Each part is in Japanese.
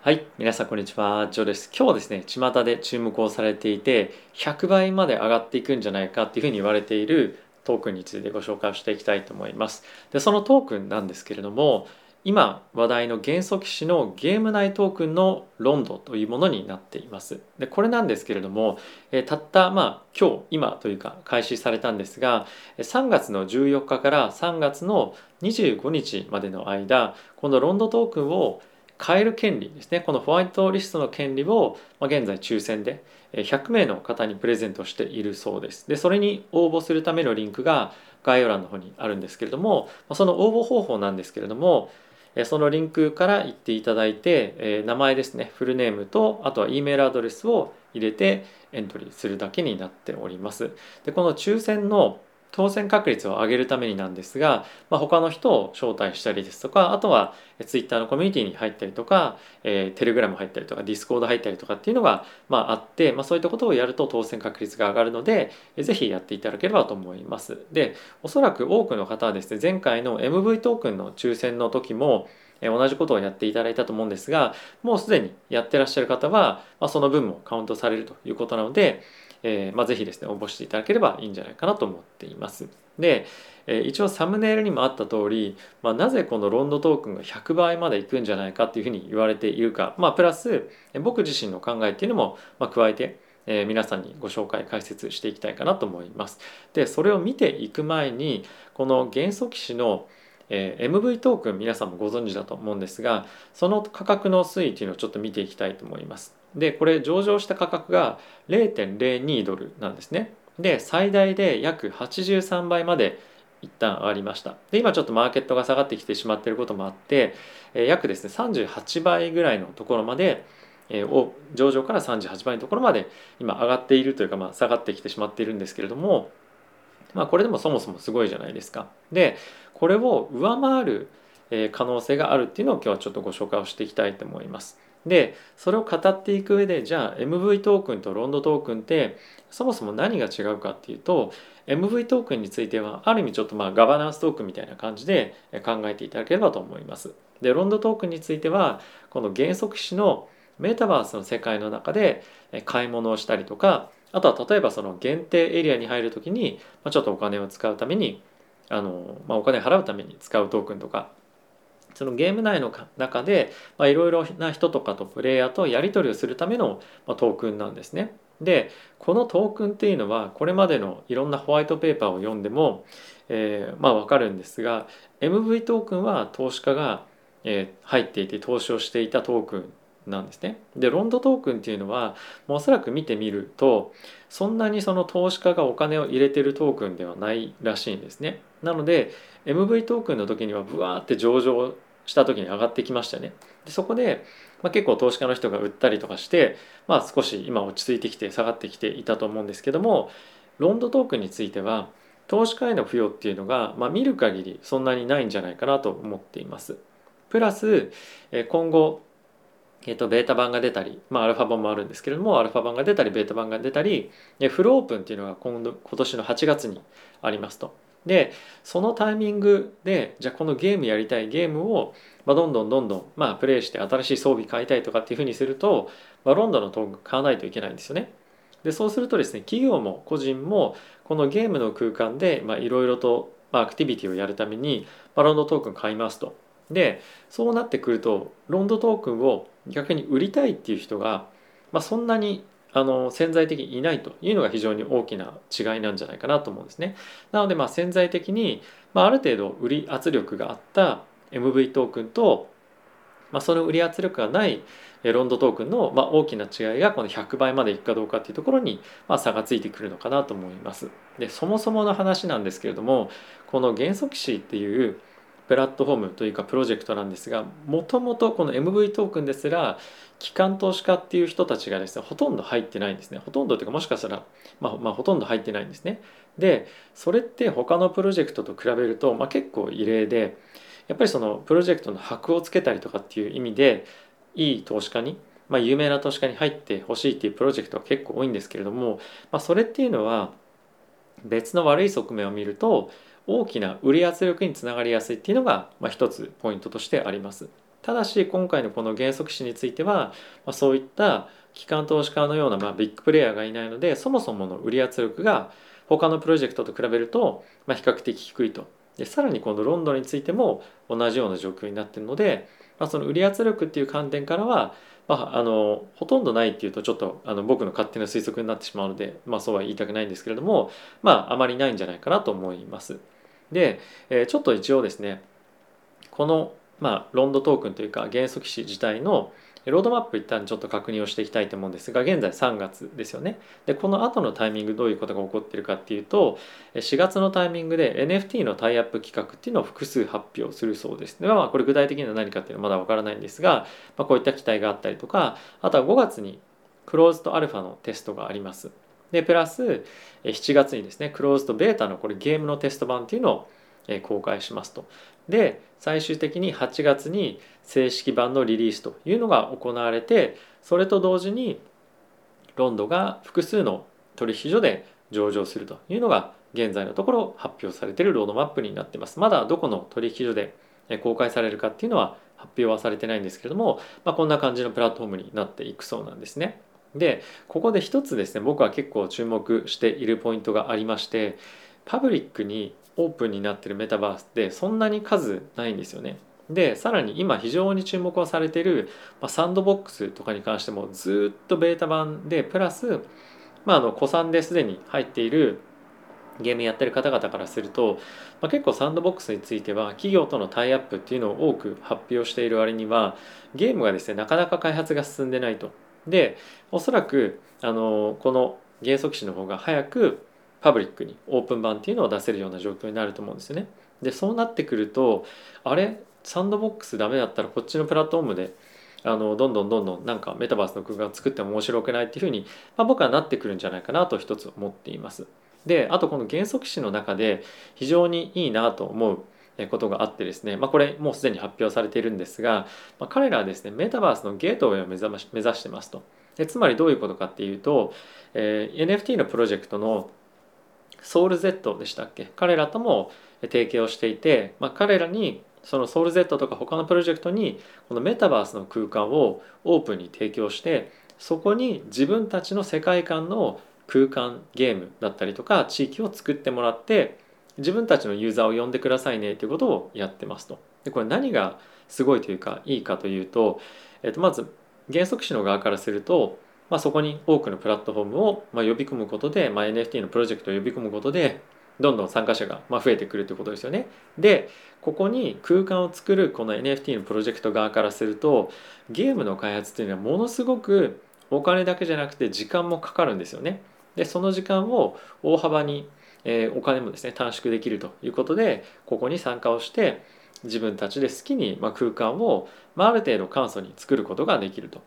はい、皆さんこんにちは、ジョーです。今日はですね、巷で注目をされていて、100倍まで上がっていくんじゃないかっていうふうに言われているトークンについてご紹介していきたいと思います。で、そのトークンなんですけれども、今話題の元素騎士のゲーム内トークンのロンドというものになっています。で、これなんですけれども、えたったまあ今日今というか開始されたんですが、3月の14日から3月の25日までの間、このロンドトークンを変える権利ですね。このホワイトリストの権利を、ま、現在抽選で100名の方にプレゼントしているそうです。でそれに応募するためのリンクが概要欄の方にあるんですけれどもその応募方法なんですけれどもそのリンクから行っていただいて名前ですねフルネームとあとは E メールアドレスを入れてエントリーするだけになっております。でこの抽選の当選確率を上げるためになんですが、まあ、他の人を招待したりですとかあとはえ Twitter のコミュニティに入ったりとか、えー、Telegram 入ったりとか Discord 入ったりとかっていうのが、まあ、あって、まあ、そういったことをやると当選確率が上がるのでえぜひやっていただければと思います。でおそらく多くの方はですね前回の MV トークンの抽選の時もえ同じことをやっていただいたと思うんですがもうすでにやってらっしゃる方は、まあ、その分もカウントされるということなので、えーまあ、ぜひですね応募していただければいいんじゃないかなと思っています。で、えー一応サムネイルにもあった通り、まあ、なぜこのロンドトークンが100倍までいくんじゃないかっていうふうに言われているか、まあ、プラスえ僕自身の考えっていうのも、まあ、加えて、えー皆さんにご紹介解説していきたいかなと思います。でそれを見ていく前にこの元素騎士のえー MV トークン皆さんもご存知だと思うんですがその価格の推移というのをちょっと見ていきたいと思いますでこれ上場した価格が0.02ドルなんですねで最大で約83倍まで一旦上がりましたで今ちょっとマーケットが下がってきてしまっていることもあって、えー約ですね38倍ぐらいのところまでえー上場から38倍のところまで今上がっているというか、まあ、下がってきてしまっているんですけれどもまあこれでもそもそもすごいじゃないですか。でこれを上回る可能性があるっていうのを今日はちょっとご紹介をしていきたいと思います。でそれを語っていく上でじゃあ MV トークンとロンドトークンってそもそも何が違うかっていうと MV トークンについてはある意味ちょっとまあガバナンストークンみたいな感じで考えていただければと思います。でロンドトークンについてはこの原則詞のメタバースの世界の中で買い物をしたりとかあとは例えばその限定エリアに入る時に、ちょっとお金を使うためにあの、まあ、お金払うために使うトークンとかそのゲーム内の中でいろいろな人とかとプレイヤーとやり取りをするための、ま、トークンなんですね。でこのトークンっていうのはこれまでのいろんなホワイトペーパーを読んでも、えーまあ分かるんですが MV トークンは投資家が、え入っていて投資をしていたトークンなんですね。でロンドトークンっていうのはもうおそらく見てみるとそんなにその投資家がお金を入れてるトークンではないらしいんですね。なので MV トークンの時にはブワーって上場した時に上がってきましたよね。でそこで、まあ、結構投資家の人が売ったりとかして、まあ、少し今落ち着いてきて下がってきていたと思うんですけどもロンドトークンについては投資家への付与っていうのが、まあ、見る限りそんなにないんじゃないかなと思っています。プラスえ今後えー、とベータ版が出たり、まあ、アルファ版もあるんですけれどもアルファ版が出たりベータ版が出たりフルオープンっていうのが今度今年の8月にありますと。でそのタイミングでじゃあこのゲームやりたいゲームを、まあ、どんどんどんどん、まあ、プレイして新しい装備買いたいとかっていうふうにすると、まあ、ロンドンのトークン買わないといけないんですよね。でそうするとですね企業も個人もこのゲームの空間でいろいろと、アクティビティをやるために、まあ、ロンドトークン買いますと。でそうなってくるとロンドトークンを逆に売りたいっていう人が、まあ、そんなにあの潜在的にいないというのが非常に大きな違いなんじゃないかなと思うんですね。なのでまあ潜在的に、まあ、ある程度売り圧力があった MV トークンと、まあ、その売り圧力がないロンドトークンの、まあ、大きな違いがこの100倍までいくかどうかっていうところに、まあ、差がついてくるのかなと思います。でそもそもの話なんですけれどもこの元素騎士っていうプラットフォームというかプロジェクトなんですがもともとこの MV トークンですら機関投資家っていう人たちがですねほとんど入ってないんですね。ほとんどというかもしかしたら、まあ、まあほとんど入ってないんですね。でそれって他のプロジェクトと比べると、まあ、結構異例でやっぱりそのプロジェクトの箔をつけたりとかっていう意味でいい投資家に、まあ、有名な投資家に入ってほしいっていうプロジェクトは結構多いんですけれども、まあ、それっていうのは別の悪い側面を見ると大きな売り圧力につながりやすいっていうのが、まあ、一つポイントとしてあります。ただし今回のこの減速子については、まあ、そういった機関投資家のようなまあビッグプレイヤーがいないのでそもそもの売り圧力が他のプロジェクトと比べるとまあ比較的低いとでさらにこのロンドンについても同じような状況になっているので、まあ、その売り圧力っていう観点からは、まあ、あのほとんどないっていうとちょっとあの僕の勝手な推測になってしまうので、まあ、そうは言いたくないんですけれどもまああまりないんじゃないかなと思います。で、え、ちょっと一応ですねこの、まあ、ロンドトークンというか原則紙自体のロードマップ一旦ちょっと確認をしていきたいと思うんですが現在3月ですよね。でこの後のタイミングどういうことが起こっているかっていうと4月のタイミングで NFT のタイアップ企画っていうのを複数発表するそうです。でまあこれ具体的には何かっていうのはまだわからないんですが、まあ、こういった期待があったりとかあとは5月にクローズドアルファのテストがあります。でプラス7月にですねクローズドベータのこれゲームのテスト版っていうのを公開しますと。で最終的に8月に正式版のリリースというのが行われてそれと同時にロンドが複数の取引所で上場するというのが現在のところ発表されているロードマップになってます。まだどこの取引所で公開されるかっていうのは発表はされてないんですけれども、まあ、こんな感じのプラットフォームになっていくそうなんですね。でここで一つですね僕は結構注目しているポイントがありましてパブリックにオープンになってるメタバースってそんなに数ないんですよね。でさらに今非常に注目をされている、まあ、サンドボックスとかに関してもずっとベータ版でプラス、まあ、あの古参ですでに入っているゲームやってる方々からすると、まあ、結構サンドボックスについては企業とのタイアップっていうのを多く発表している割にはゲームがですねなかなか開発が進んでないと。でおそらくあのこの原則紙の方が早くパブリックにオープン版っていうのを出せるような状況になると思うんですよね。でそうなってくるとあれ？サンドボックスダメだったらこっちのプラットフォームであのどんどんどんどんなんかメタバースの空間を作っても面白くないっていうふうに、まあ、僕はなってくるんじゃないかなと一つ思っています。であとこの原則詞の中で非常にいいなと思うことがあってですね、まあ、これもうすでに発表されているんですが、まあ、彼らはですねメタバースのゲートウェイを目指し目指してますと。でつまりどういうことかっていうと、えー、NFT のプロジェクトのソウル Z でしたっけ？彼らとも提携をしていて、まあ、彼らにそのソウル Z とか他のプロジェクトにこのメタバースの空間をオープンに提供してそこに自分たちの世界観の空間ゲームだったりとか地域を作ってもらって自分たちのユーザーを呼んでくださいねということをやってますと。でこれ何がすごいというかいいかというと、えっと、まず原則師の側からするとまあ、そこに多くのプラットフォームをま呼び込むことで、まあ、NFT のプロジェクトを呼び込むことでどんどん参加者がま増えてくるということですよね。でここに空間を作るこの NFT のプロジェクト側からするとゲームの開発っていうのはものすごくお金だけじゃなくて時間もかかるんですよね。でその時間を大幅に、え、お金もですね短縮できるということでここに参加をして自分たちで好きに、ま空間を、まあ、る程度簡素に作ることができると。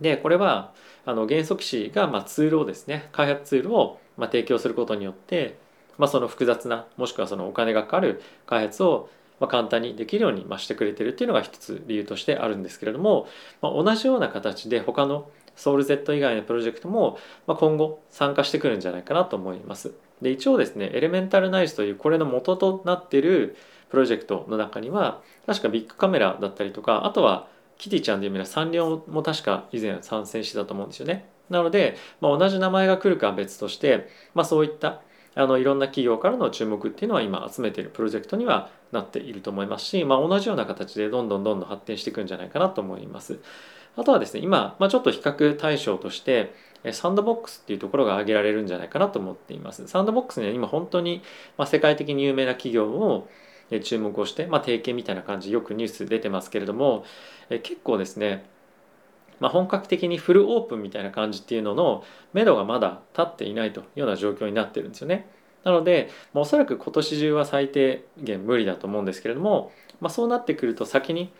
でこれはあの原則紙がまツールをですね開発ツールをま提供することによって、ま、その複雑なもしくはそのお金がかかる開発をま簡単にできるようにましてくれてるっていうのが一つ理由としてあるんですけれども、ま、同じような形で他のソウル Z 以外のプロジェクトも、ま今後参加してくるんじゃないかなと思います。で一応ですねエレメンタルナイスというこれの元となっているプロジェクトの中には確かビッグカメラだったりとかあとはキティちゃんでいう意味ではサンリオも確か以前参戦してたと思うんですよね。なので、まあ、同じ名前が来るかは別として、まあ、そういったあのいろんな企業からの注目っていうのは今集めているプロジェクトにはなっていると思いますし、まあ、同じような形でどんどんどんどん発展していくんじゃないかなと思います。あとはですね今、まあ、ちょっと比較対象としてサンドボックスっていうところが挙げられるんじゃないかなと思っています。サンドボックスには今本当に、まあ、世界的に有名な企業を注目をして、まあ、提携みたいな感じよくニュース出てますけれども結構ですね、まあ、本格的にフルオープンみたいな感じっていうのの目処がまだ立っていないというような状況になってるんですよね。なので、まあ、おそらく今年中は最低限無理だと思うんですけれども、まあ、そうなってくると先に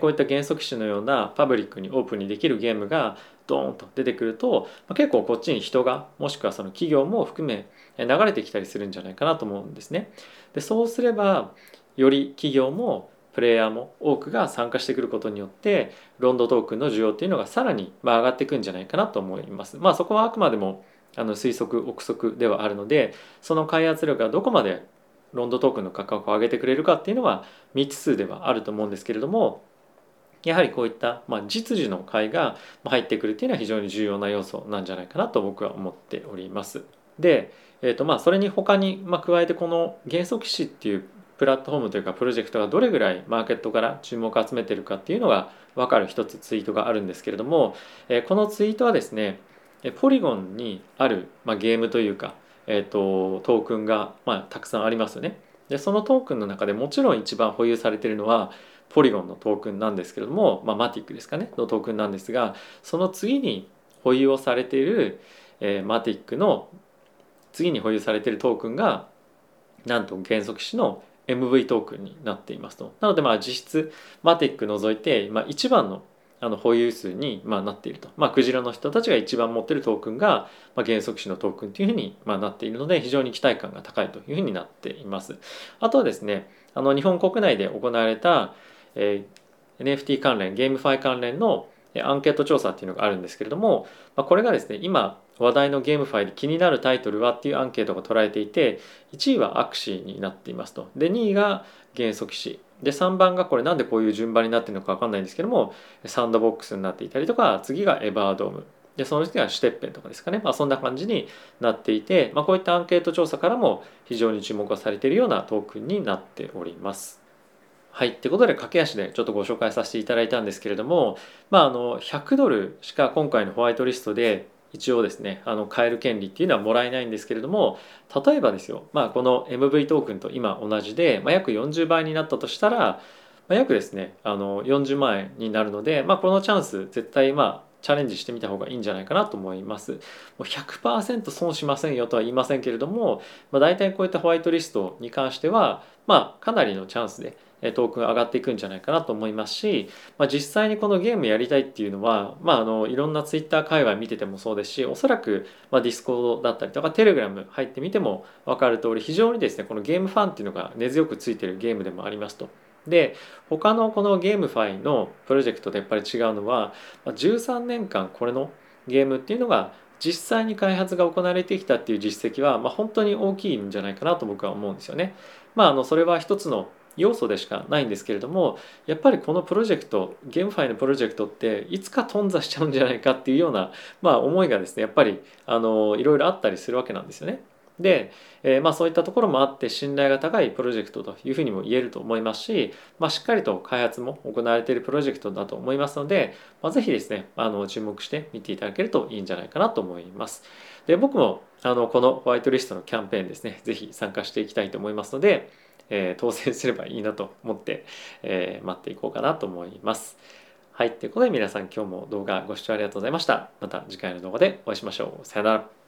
こういった原則種のようなパブリックにオープンにできるゲームがドーンと出てくると、ま、結構こっちに人がもしくはその企業も含め流れてきたりするんじゃないかなと思うんですね。でそうすればより企業もプレイヤーも多くが参加してくることによってロンドトークンの需要っていうのがさらに上がっていくんじゃないかなと思います。まあそこはあくまでもあの推測憶測ではあるのでその開発力がどこまでロンドトークンの価格を上げてくれるかっていうのは未知数ではあると思うんですけれどもやはりこういった、まあ、実需の買いが入ってくるっていうのは非常に重要な要素なんじゃないかなと僕は思っております。で、えーとまあ、それに他に、まあ、加えてこの原則紙っていうプラットフォームというかプロジェクトがどれぐらいマーケットから注目を集めてるかっていうのが分かる一つツイートがあるんですけれども、えー、このツイートはですねポリゴンにある、まあ、ゲームというか、えーと、トークンが、まあ、たくさんありますよね。でそのトークンの中でもちろん一番保有されてるのはポリゴンのトークンなんですけれども、まあ、マティックですかねのトークンなんですがその次に保有をされている、えー、マティックの次に保有されているトークンがなんと原則紙の MV トークンになっていますと。なのでまあ実質マティック除いて、まあ、一番のあの保有数にまあなっていると。まあ、クジラの人たちが一番持っているトークンが、まあ、原則紙のトークンというふうにまあなっているので非常に期待感が高いというふうになっています。あとはですねあの日本国内で行われた、え、NFT 関連ゲームファイ関連のアンケート調査っていうのがあるんですけれども、ま、これがですね今話題のゲームファイル気になるタイトルはっていうアンケートが捉えていて1位はアクシーになっていますと。で2位が原則紙で3番がこれなんでこういう順番になってるのか分かんないんですけどもサンドボックスになっていたりとか次がエバードーム。でその次はシュテッペンとかですかね、まあ、そんな感じになっていて、まあ、こういったアンケート調査からも非常に注目がされているようなトークンになっております。はい。ってことで、駆け足でちょっとご紹介させていただいたんですけれども、まあ、あの、100ドルしか今回のホワイトリストで一応ですね、あの、買える権利っていうのはもらえないんですけれども、例えばですよ、まあ、この MV トークンと今同じで、まあ、約40倍になったとしたら、まあ、約ですね、あの、40万円になるので、まあ、このチャンス、絶対、まあ、チャレンジしてみた方がいいんじゃないかなと思います。もう100%損しませんよとは言いませんけれども、まあ、大体こういったホワイトリストに関しては、まあ、かなりのチャンスで、トークン上がっていくんじゃないかなと思いますし、まあ、実際にこのゲームやりたいっていうのは、まあ、あのいろんなツイッター界隈見ててもそうですしおそらく、まあ、 Discord だったりとか Telegram 入ってみても分かる通り非常にですねこのゲームファンっていうのが根強くついてるゲームでもありますと。で他のこのゲームファイのプロジェクトでやっぱり違うのは13年間これのゲームっていうのが実際に開発が行われてきたっていう実績は、まあ、本当に大きいんじゃないかなと僕は思うんですよね。まあ、あのそれは一つの要素でしかないんですけれどもやっぱりこのプロジェクトゲームファイのプロジェクトっていつか頓挫しちゃうんじゃないかっていうような、まあ、思いがですねやっぱりあのいろいろあったりするわけなんですよね。で、えー、まあ、そういったところもあって信頼が高いプロジェクトというふうにも言えると思いますし、まあ、しっかりと開発も行われているプロジェクトだと思いますので、まあ、ぜひですねあの注目して見ていただけるといいんじゃないかなと思います。で僕もあのこのホワイトリストのキャンペーンですねぜひ参加していきたいと思いますので、えー、当選すればいいなと思って、えー、待っていこうかなと思います。はい。ということで皆さん今日も動画ご視聴ありがとうございました。また次回の動画でお会いしましょう。さよなら。